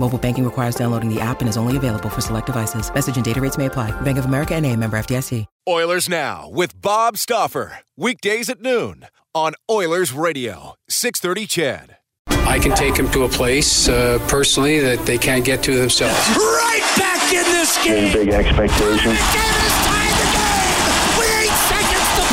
Mobile banking requires downloading the app and is only available for select devices. Message and data rates may apply. Bank of America and a member FDIC. Oilers Now with Bob Stauffer. Weekdays at noon on Oilers Radio, 630 CHED. I can take them to a place uh, personally that they can't get to themselves. Right back in this game. Big expectations.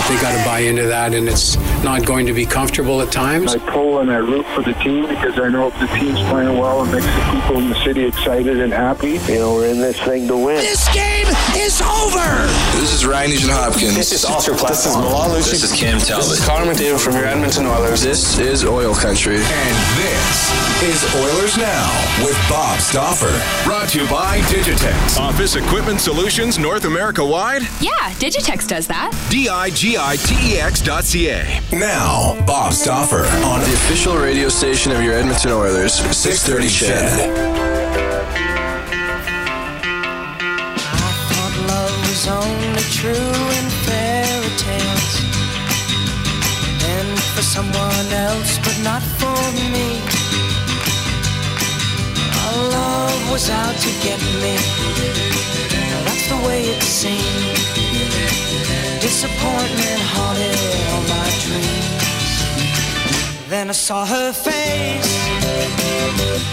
They got to buy into that, and it's not going to be comfortable at times. I pull and I root for the team because I know if the team's playing well, it makes the people in the city excited and happy. You know, we're in this thing to win. This game is over. This is Ryan Nugent Hopkins. This is Oscar Platt. This is Milan Lucic. This is Cam Talbot. This is Connor McDavid from your Edmonton Oilers. This is Oil Country. And this is Oilers Now with Bob Stauffer. Brought to you by Digitex. Office Equipment Solutions North America wide? Yeah, Digitex does that. D-I-G-I-T-E-X dot C-A. Now, Bob Stauffer on The official radio station of your Edmonton Oilers, 630 CHED. True in fairy tales and for someone else, but not for me. Our love was out to get me. Now That's the way it seemed. Disappointment haunted all my dreams. Then I saw her face.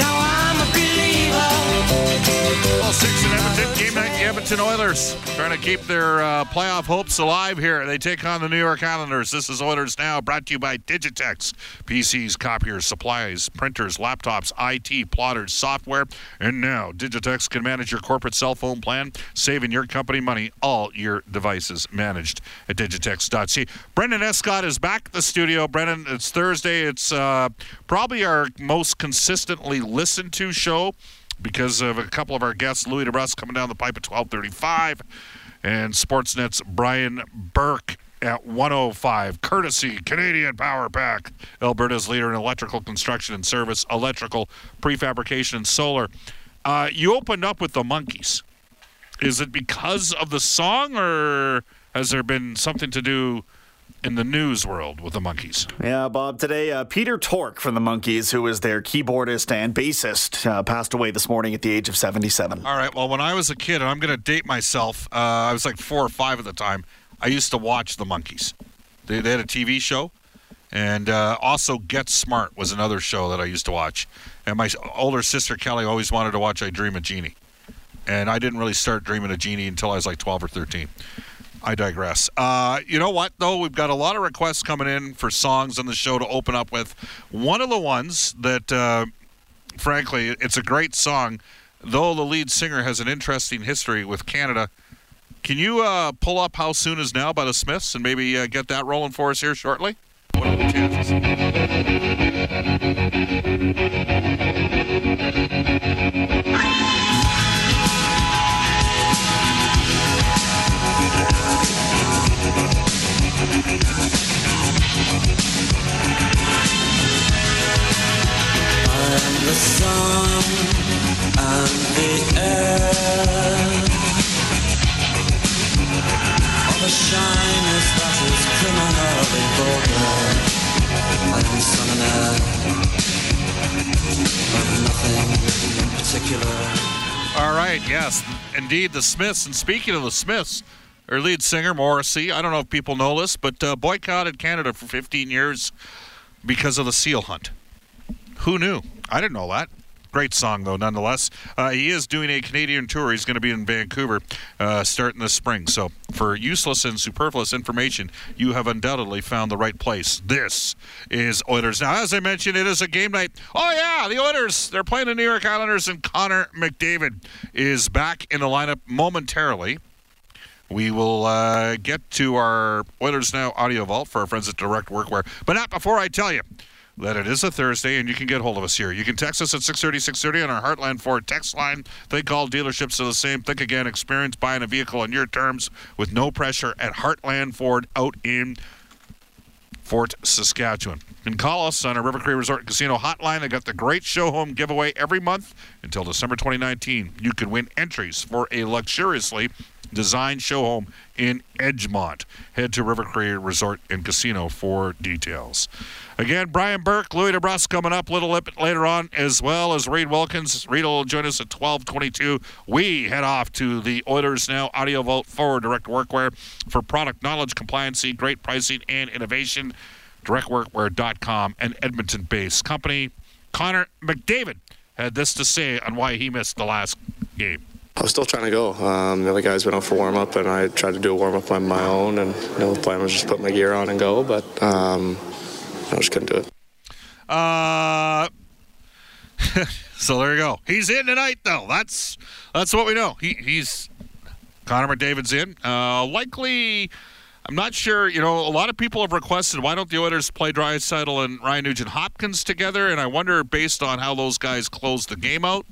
Now I'm a believer. Well, six in Edmonton, game night, the Edmonton Oilers trying to keep their uh, playoff hopes alive here. They take on the New York Islanders. This is Oilers Now, brought to you by Digitex. PCs, copiers, supplies, printers, laptops, IT, plotters, software. And now, Digitex can manage your corporate cell phone plan, saving your company money. All your devices managed at digitex.ca. Brendan Escott is back at the studio. Brendan, it's Thursday. It's uh, probably our most consistently listened to show because of a couple of our guests, Louis DeBrusk coming down the pipe at 1235, and Sportsnet's Brian Burke at 105. Courtesy Canadian Power Pack, Alberta's leader in electrical construction and service, electrical prefabrication and solar. Uh, you opened up with the Monkees. Is it because of the song, or has there been something to do in the news world with the Monkees? Yeah, Bob. Today, uh, Peter Tork from the Monkees, who is their keyboardist and bassist, uh, passed away this morning at the age of 77. All right. Well, when I was a kid, and I'm going to date myself, uh, I was like four or five at the time. I used to watch the Monkees. They, they had a TV show, and uh, also Get Smart was another show that I used to watch. And my older sister Kelly always wanted to watch I Dream of Jeannie, and I didn't really start dreaming of Jeannie until I was like 12 or 13. I digress. Uh, you know what, though? We've got a lot of requests coming in for songs on the show to open up with. One of the ones that, uh, frankly, it's a great song, though the lead singer has an interesting history with Canada. Can you uh, pull up How Soon Is Now by the Smiths and maybe uh, get that rolling for us here shortly? What are the chances? The Smiths. And speaking of the Smiths, their lead singer, Morrissey, I don't know if people know this, but uh, boycotted Canada for 15 years because of the seal hunt. Who knew? I didn't know that. Great song, though, nonetheless. Uh, he is doing a Canadian tour. He's going to be in Vancouver uh, starting this spring. So, for useless and superfluous information, you have undoubtedly found the right place. This is Oilers. Now, as I mentioned, it is a game night. Oh, yeah, the Oilers. They're playing the New York Islanders, and Connor McDavid is back in the lineup momentarily. We will uh, get to our Oilers Now audio vault for our friends at Direct Workwear. But not before I tell you that it is a Thursday and you can get hold of us here. You can text us at 630 630 on our Heartland Ford text line. Think all dealerships are the same. Think again, experience buying a vehicle on your terms with no pressure at Heartland Ford out in Fort Saskatchewan. You can call us on our River Cree Resort Casino hotline. They got the great show home giveaway every month until December 2019. You can win entries for a luxuriously designed show home in Edgemont. Head to River Cree Resort and Casino for details. Again, Brian Burke, Louis DeBrusk coming up a little bit later on, as well as Reed Wilkins. Reed will join us at 1222. We head off to the Oilers Now Audio Vault for Direct Workwear for product knowledge, compliancy, great pricing, and innovation. DirectWorkwear.com, an Edmonton-based company. Connor McDavid had this to say on why he missed the last game. I was still trying to go. Um, the other guys went out for warm up, and I tried to do a warm up on my own. And you know, the plan was just put my gear on and go, but um, I just couldn't do it. Uh, so there you go. He's in tonight, though. That's that's what we know. He, he's Connor McDavid's in. Uh, likely, I'm not sure. You know, a lot of people have requested why don't the Oilers play Draisaitl and Ryan Nugent Hopkins together, and I wonder, based on how those guys close the game out,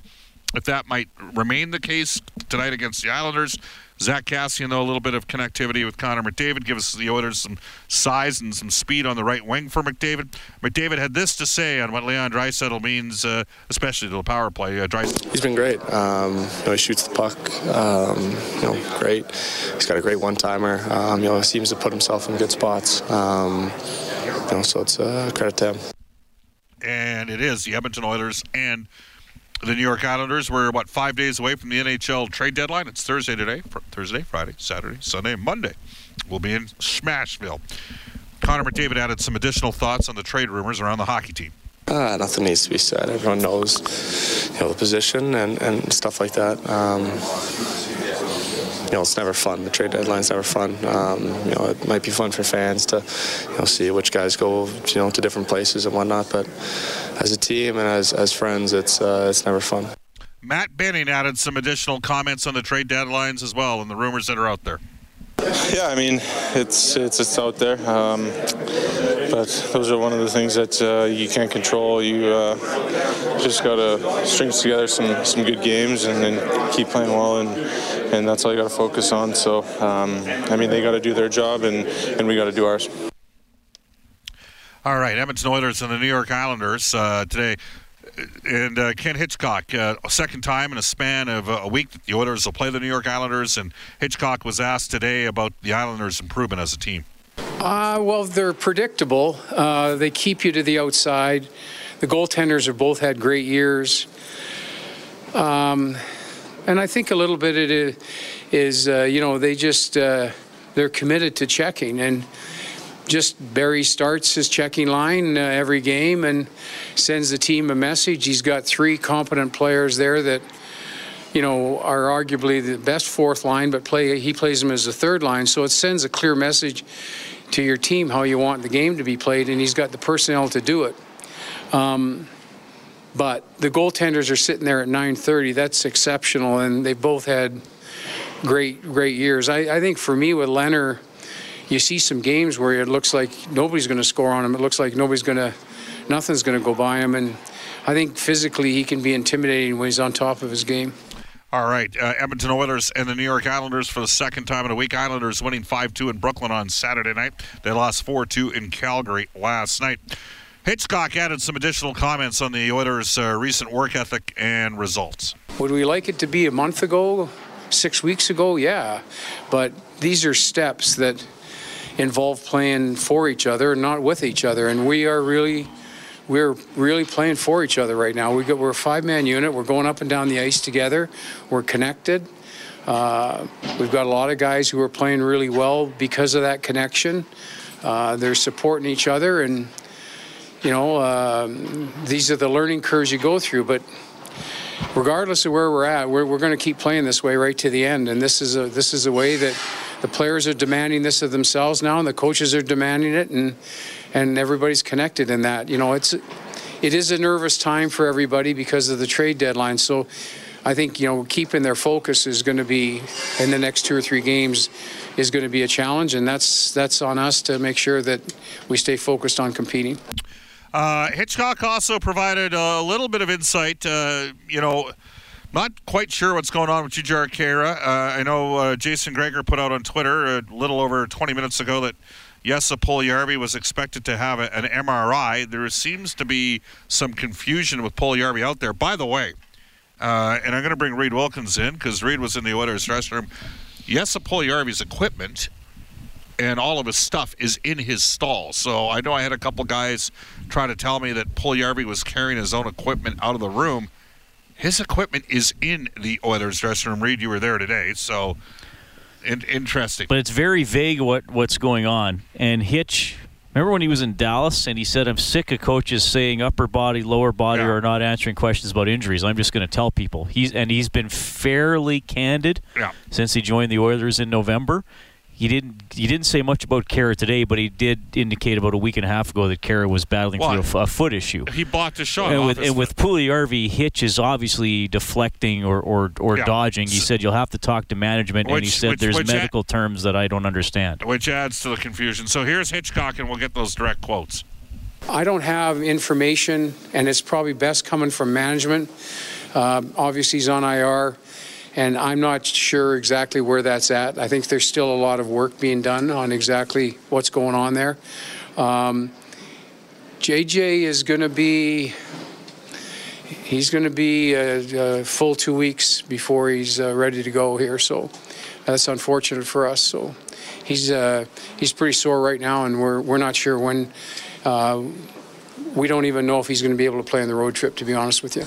if that might remain the case tonight against the Islanders. Zach Kassian, though, a little bit of connectivity with Connor McDavid gives the Oilers some size and some speed on the right wing for McDavid. McDavid had this to say on what Leon Draisaitl means, uh, especially to the power play. Uh, He's been great. Um, you know, he shoots the puck, um, you know, great. He's got a great one-timer. Um, you know, he seems to put himself in good spots. Um, you know, so it's a credit to him. And it is the Edmonton Oilers and the New York Islanders were what five days away from the NHL trade deadline. It's Thursday today. Thursday, Friday, Saturday, Sunday, Monday. We'll be in Smashville. Connor McDavid added some additional thoughts on the trade rumors around the hockey team. Uh, nothing needs to be said. Everyone knows, you know, the position and, and stuff like that. Um, you know, it's never fun. The trade deadline's never fun. Um, you know, it might be fun for fans to, you know, see which guys go, you know, to different places and whatnot. But as a team and as, as friends, it's uh, it's never fun. Matt Benning added some additional comments on the trade deadlines as well and the rumors that are out there. Yeah, I mean, it's it's it's out there, um, but those are one of the things that uh, you can't control. You uh, just got to string together some some good games and then keep playing well, and and that's all you got to focus on. So, um, I mean, they got to do their job, and and we got to do ours. All right, Edmonton Oilers and the New York Islanders uh, today and uh, Ken Hitchcock, uh, second time in a span of uh, a week that the Oilers will play the New York Islanders, and Hitchcock was asked today about the Islanders' improvement as a team. Uh, well, they're predictable. Uh, they keep you to the outside. The goaltenders have both had great years. Um, and I think a little bit of it is, uh, you know, they just, they're committed to checking. And just Barry starts his checking line uh, every game and sends the team a message. He's got three competent players there that, you know, are arguably the best fourth line, but play he plays them as a third line. So it sends a clear message to your team how you want the game to be played, and he's got the personnel to do it. Um, but the goaltenders are sitting there at 9:30. That's exceptional, and they both had great, great years. I, I think for me with Leonard you see some games where it looks like nobody's going to score on him. It looks like nobody's going to, nothing's going to go by him. And I think physically he can be intimidating when he's on top of his game. All right, uh, Edmonton Oilers and the New York Islanders for the second time in a week. Islanders winning 5-2 in Brooklyn on Saturday night. They lost 4-2 in Calgary last night. Hitchcock added some additional comments on the Oilers' uh, recent work ethic and results. Would we like it to be a month ago, six weeks ago? Yeah, but these are steps that involve playing for each other, not with each other. And we are really, we're really playing for each other right now. We we're a five-man unit. We're going up and down the ice together. We're connected. Uh, we've got a lot of guys who are playing really well because of that connection. Uh, they're supporting each other, and you know, uh, these are the learning curves you go through. But regardless of where we're at, we're, we're going to keep playing this way right to the end. And this is a this is a way that the players are demanding this of themselves now, and the coaches are demanding it, and and everybody's connected in that. You know, it's it is a nervous time for everybody because of the trade deadline. So. I think you know keeping their focus is going to be in the next two or three games is going to be a challenge, and that's that's on us to make sure that we stay focused on competing. Uh, Hitchcock also provided a little bit of insight. Uh, you know, not quite sure what's going on with Jujhar Khaira. Uh, I know uh, Jason Gregor put out on Twitter a little over 20 minutes ago that Jesse Puljujärvi was expected to have a, an MRI. There seems to be some confusion with Puljujärvi out there. By the way, uh, and I'm going to bring Reed Wilkins in because Reed was in the Oilers dressing room. Jesse Puljujärvi's equipment and all of his stuff is in his stall. So I know I had a couple guys try to tell me that Puljujärvi was carrying his own equipment out of the room. His equipment is in the Oilers dressing room. Reed, you were there today, so in- interesting. But it's very vague what what's going on. And Hitch, remember when he was in Dallas and he said, "I'm sick of coaches saying upper body, lower body, Yeah. or not answering questions about injuries. I'm just going to tell people." He's and he's been fairly candid Yeah. since he joined the Oilers in November. He didn't. He didn't say much about Khaira today, but he did indicate about a week and a half ago that Khaira was battling Well, through a foot issue. He blocked a shot. And with, his and with Puljujärvi, Hitch is obviously deflecting or, or, or Yeah. dodging. He said you'll have to talk to management, and he said which- there's which a- medical terms that I don't understand. which adds to the confusion. So here's Hitchcock, and we'll get those direct quotes. I don't have information, and it's probably best coming from management. Uh, obviously, he's on IR, and I'm not sure exactly where that's at. I think there's still a lot of work being done on exactly what's going on there. Um, JJ is going to be. He's going to be a, a full two weeks before he's uh, ready to go here, so that's unfortunate for us. So he's uh, he's pretty sore right now, and we're we're not sure when. Uh, we don't even know if he's going to be able to play on the road trip, to be honest with you.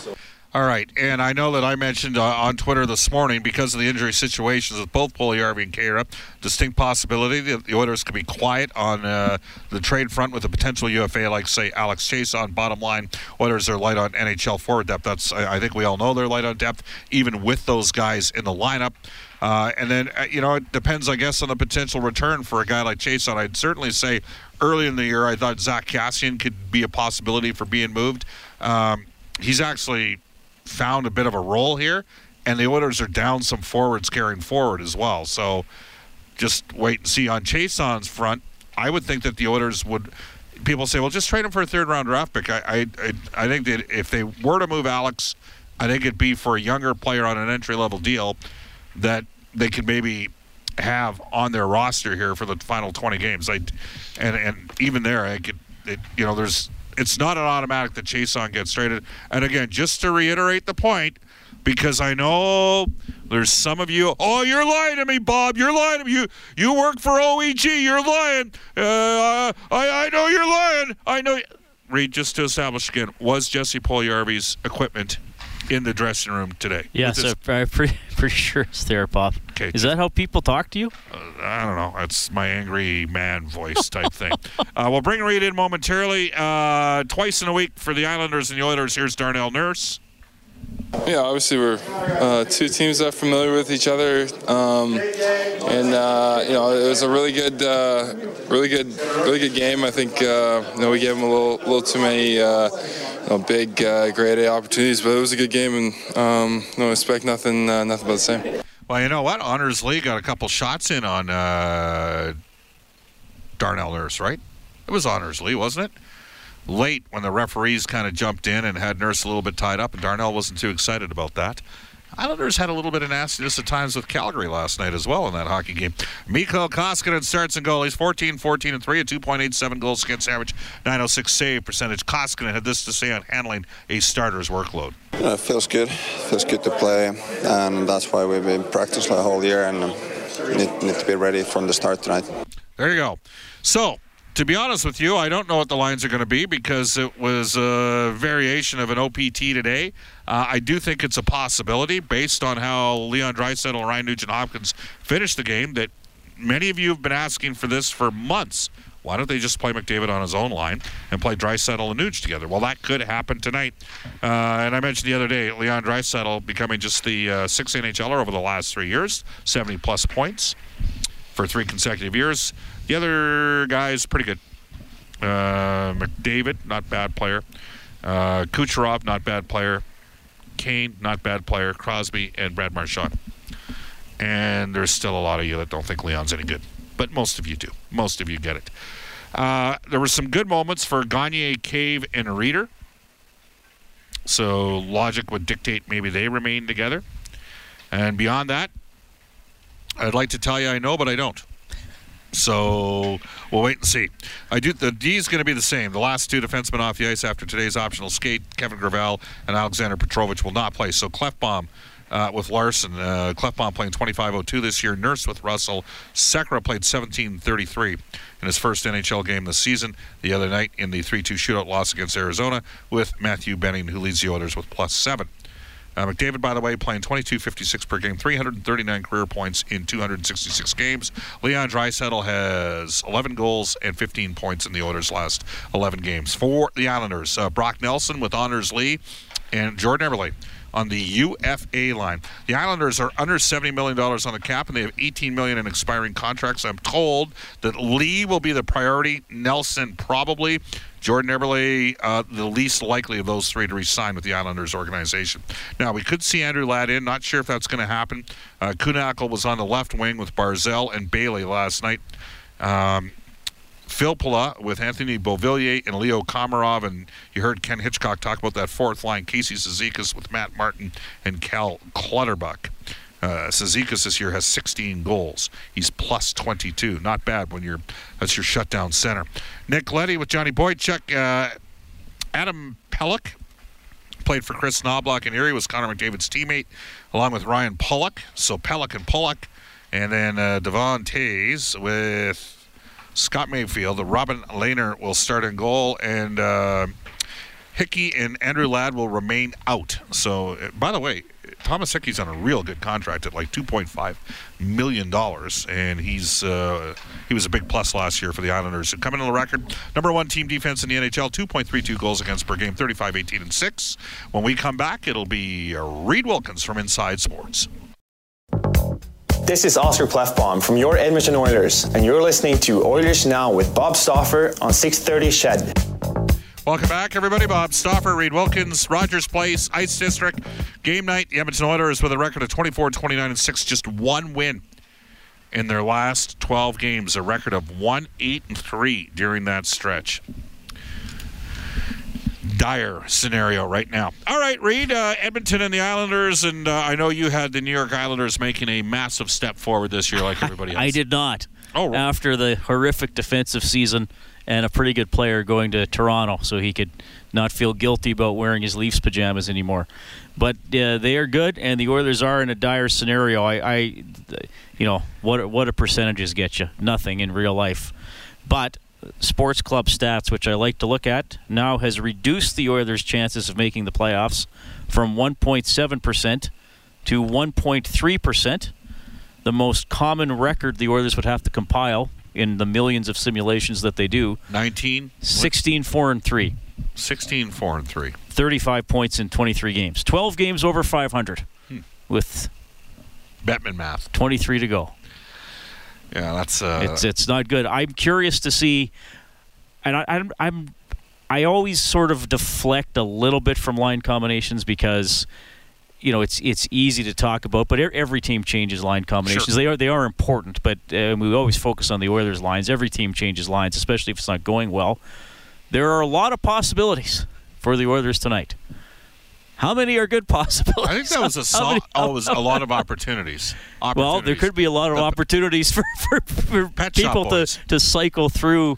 All right, and I know that I mentioned uh, on Twitter this morning because of the injury situations with both Puljujärvi and Khaira, distinct possibility that the Oilers could be quiet on uh, the trade front with a potential UFA like say Alex Chiasson. On bottom line, Oilers are light on NHL forward depth. That's I, think we all know they're light on depth, even with those guys in the lineup. Uh, and then uh, you know it depends, I guess, on the potential return for a guy like Chiasson. And I'd certainly say early in the year I thought Zach Kassian could be a possibility for being moved. Um, he's actually found a bit of a role here, and the Oilers are down some forwards carrying forward as well. So just wait and see on Chiasson's front. I would think that the Oilers would. People say, well, just trade him for a third round draft pick. I, I, I, I think that if they were to move Alex, I think it'd be for a younger player on an entry level deal that they could maybe have on their roster here for the final 20 games. I, and and even there, I could, it, you know, there's it's not an automatic that Chiasson gets traded. And again, just to reiterate the point, because I know there's some of you. Oh, you're lying to me, Bob. You're lying to me. You you work for OEG. You're lying. Uh, I I know you're lying. I know. Reed just to establish again. Was Jesse Puljujärvi's equipment in the dressing room today? Yeah, this- I'm pretty, pretty sure it's there, Bob. Okay. Is that how people talk to you? I don't know. That's my angry man voice type thing. Uh, we'll bring Reed in momentarily. Uh, twice in a week for the Islanders and the Oilers. Here's Darnell Nurse. Yeah, obviously we're uh, two teams that are familiar with each other, um, and uh, you know it was a really good, uh, really good, really good game. I think uh, you know we gave them a little, little too many, uh, you know, big uh, grade A opportunities, but it was a good game, and um, no expect nothing, nothing but the same. Well, you know what? Anders Lee got a couple shots in on Darnell Nurse, right? It was Anders Lee, wasn't it? Late when the referees kind of jumped in and had Nurse a little bit tied up, and Darnell wasn't too excited about that. Islanders had a little bit of nastiness at times with Calgary last night as well in that hockey game. Mikko Koskinen starts and goalies 14, 14, and 3 at 2.87 goals against average, 906 save percentage. Koskinen had this to say on handling a starter's workload. It feels good. feels good to play, and that's why we've been practicing the whole year and um, need, need to be ready from the start tonight. There you go. So, to be honest with you, I don't know what the lines are going to be because it was a variation of an OPT today. Uh, I do think it's a possibility based on how Leon Draisaitl and Ryan Nugent Hopkins finished the game that many of you have been asking for this for months. Why don't they just play McDavid on his own line and play Draisaitl and Nuge together? Well, that could happen tonight. Uh, and I mentioned the other day, Leon Draisaitl becoming just the uh, sixth NHLer over the last three years, 70 plus points for three consecutive years. The other guy's pretty good. Uh, McDavid, not bad player. Uh, Kucherov, not bad player. Kane, not bad player. Crosby and Brad Marchand. And there's still a lot of you that don't think Leon's any good, but most of you do. Most of you get it. Uh, there were some good moments for Gagne, Cave, and Rieder. So logic would dictate maybe they remain together. And beyond that, I'd like to tell you I know, but I don't. So we'll wait and see. I do. The D is going to be the same. The last two defensemen off the ice after today's optional skate, Kevin Gravel and Alexander Petrovic, will not play. So Klefbom uh, with Larsson, uh, Klefbom playing 25-02 this year. Nurse with Russell. Sekera played 17-33 in his first NHL game this season. The other night in the 3-2 shootout loss against Arizona with Matthew Benning, who leads the Oilers with plus seven. Uh, McDavid, by the way, playing 22.56 per game, 339 career points in 266 games. Leon Draisaitl has 11 goals and 15 points in the Oilers' last 11 games. For the Islanders, uh, Brock Nelson with Anders Lee and Jordan Eberle on the UFA line. The Islanders are under $70 million on the cap, and they have 18 million in expiring contracts. I'm told that Lee will be the priority. Nelson probably. Jordan Eberle, uh, the least likely of those three to resign with the Islanders organization. Now, we could see Andrew Ladd in. Not sure if that's going to happen. Uh, Kuhnhackl was on the left wing with Barzal and Bailey last night. Um, Filppula with Anthony Beauvillier and Leo Komarov, and you heard Ken Hitchcock talk about that fourth line, Casey Cizikas with Matt Martin and Cal Clutterbuck. Uh, this year has 16 goals. He's plus 22. Not bad when you're that's your shutdown center. Nick Leddy with Johnny Boychuk. Uh, Adam Pelech played for Chris Knoblauch in Erie, was Connor McDavid's teammate, along with Ryan Pulock. So Pelech and Pulock. And then uh, Devon Toews with Scott Mayfield. Robin Lehner will start in goal, and uh, Hickey and Andrew Ladd will remain out. So, uh, by the way, Thomas Hickey's on a real good contract at like 2.5 million dollars, and he's uh, he was a big plus last year for the Islanders. Coming in the record, number one team defense in the NHL, 2.32 goals against per game, 35, 18, and six. When we come back, it'll be Reed Wilkins from Inside Sports. This is Oscar Klefbom from your Edmonton Oilers, and you're listening to Oilers Now with Bob Stauffer on 630 CHED. Welcome back, everybody. Bob Stauffer, Reed Wilkins, Rogers Place, Ice District. Game night, the Edmonton Oilers with a record of 24, 29, and 6, just one win in their last 12 games, a record of 1, 8, and 3 during that stretch dire scenario right now. All right, Reed, uh, Edmonton and the Islanders, and uh, I know you had the New York Islanders making a massive step forward this year, like everybody else. I did not. Oh, right. after the horrific defensive season and a pretty good player going to Toronto, so he could not feel guilty about wearing his Leafs pajamas anymore. But uh, they are good, and the Oilers are in a dire scenario. I, I, you know, what what a percentages get you? Nothing in real life. But Sports Club stats, which I like to look at, now has reduced the Oilers' chances of making the playoffs from 1.7% to 1.3%. The most common record the Oilers would have to compile in the millions of simulations that they do. 19 16 4 and 3 16 4 and 3 35 points in 23 games. 12 games over 500 hmm. with Bettman math. 23 to go yeah, that's uh, it's it's not good. I'm curious to see, and I, I'm I'm I always sort of deflect a little bit from line combinations because you know it's it's easy to talk about, but every team changes line combinations. Sure. They are they are important, but uh, we always focus on the Oilers lines. Every team changes lines, especially if it's not going well. There are a lot of possibilities for the Oilers tonight. How many are good possibilities? I think that was a How many- oh, it was a lot of opportunities. Well, there could be a lot of opportunities for, for, for people to, to cycle through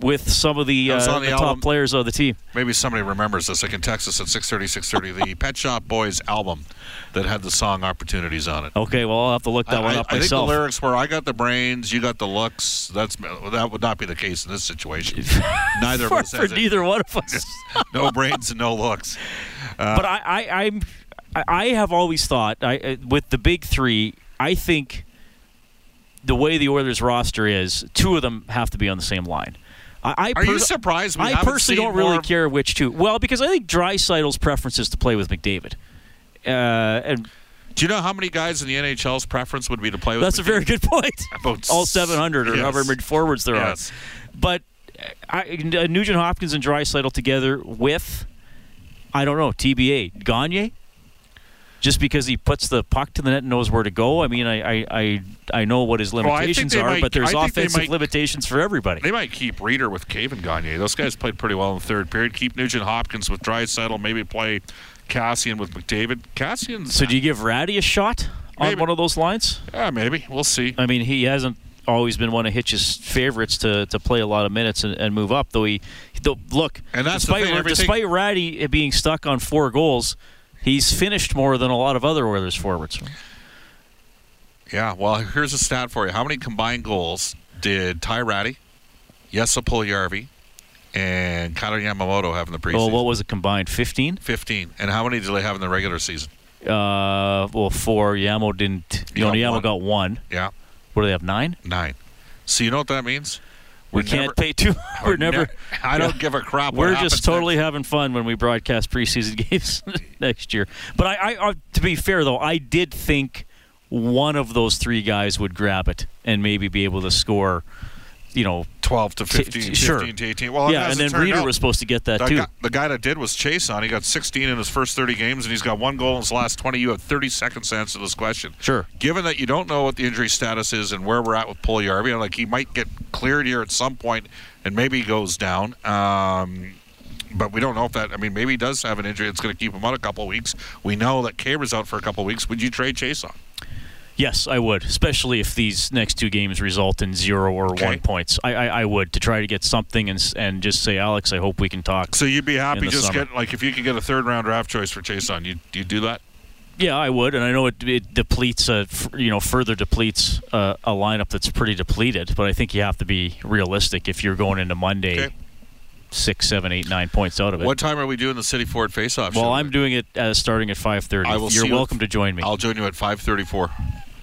with some of the, uh, the the top players of the team. Maybe somebody remembers this. Can text us at 630, 630. the Pet Shop Boys album that had the song Opportunities on it. Okay, well, I'll have to look that I, one I- up I think the lyrics were, "I got the brains, you got the looks." That's that would not be the case in this situation. Neither for, of us for has it. neither one of us. no brains and no looks. Uh, but I, I, I'm, I- I have always thought I, uh, with the big three, I think the way the Oilers roster is, two of them have to be on the same line. I, I Are you surprised I personally don't really care which two. Well, because I think Draisaitl's preference is to play with McDavid. Uh, and Do you know how many guys in the NHL's preference would be to play with? that's a very good point. About All 700 or yes. however many forwards there Yes. are. But I, uh, Nugent Hopkins and Draisaitl together with, I don't know, TBA Gagne. Just because he puts the puck to the net and knows where to go. I mean, I I, I, I know what his Well, limitations they are, might- but there's I offensive might- limitations for everybody. They might keep Rieder with Cave and Gagne. Those guys played pretty well in the third period. Keep Nugent Hopkins with Draisaitl. Maybe play Kassian with McDavid. Kassian. So do you give Rattie a shot on Maybe. one of those lines? yeah, maybe we'll see. I mean, he hasn't always been one of Hitch's favorites to, to play a lot of minutes and, and move up. Though he, though, look, And that's despite, despite Rattie being stuck on four goals, he's finished more than a lot of other Oilers forwards. Yeah, well, here's a stat for you. How many combined goals did Ty Rattie, Jesse Puljujarvi, and Kailer Yamamoto have in the preseason? Well, what was it combined? Fifteen. 15. And how many did they have in the regular season? Uh, well, four. Yamo didn't. You know, Yamo one. got one. Yeah, What do they have? Nine. nine. So you know what that means? We can't never- pay two. We're ne- never. I don't Yeah. give a crap. what We're just totally next. having fun when we broadcast preseason games next year. But I, I, I, to be fair though, I did think one of those three guys would grab it and maybe be able to score. You know, 12 to 15, t- sure. 15 to 18. Well, yeah, and then Rieder out, was supposed to get that the too. guy, the guy that did was Chiasson. He got 16 in his first 30 games, and he's got one goal in his last 20. You have 30 seconds to answer this question. Sure. Given that you don't know what the injury status is and where we're at with Puljujärvi, like he might get cleared here at some point, and maybe he goes down. Um, but we don't know if that. I mean, maybe he does have an injury that's going to keep him out a couple of weeks. We know that Caber's out for a couple of weeks. Would you trade Chiasson? Yes, I would, especially if these next two games result in zero or Okay. one points. I, I, I would to try to get something and and just say, Alex, I hope we can talk. So you'd be happy just summer. get like if you could get a third round draft choice for Chiasson, you you do that? Yeah, I would, and I know it, it depletes, a, you know, further depletes uh, a lineup that's pretty depleted. But I think you have to be realistic if you're going into Monday, Okay. Six, seven, eight, nine points out of it. What time are we doing the City Ford Face-Off? well. I'm doing it uh, starting at five thirty. I will You're see you welcome at- to join me. I'll join you at 5:34.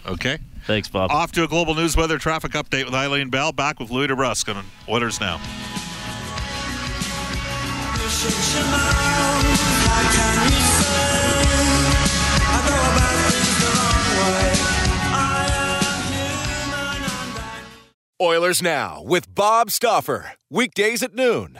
Okay. Thanks, Bob. Off to a global news weather traffic update with Eileen Bell. Back with Louis DeBrusk on Oilers now. Oilers Now with Bob Stauffer. Weekdays at noon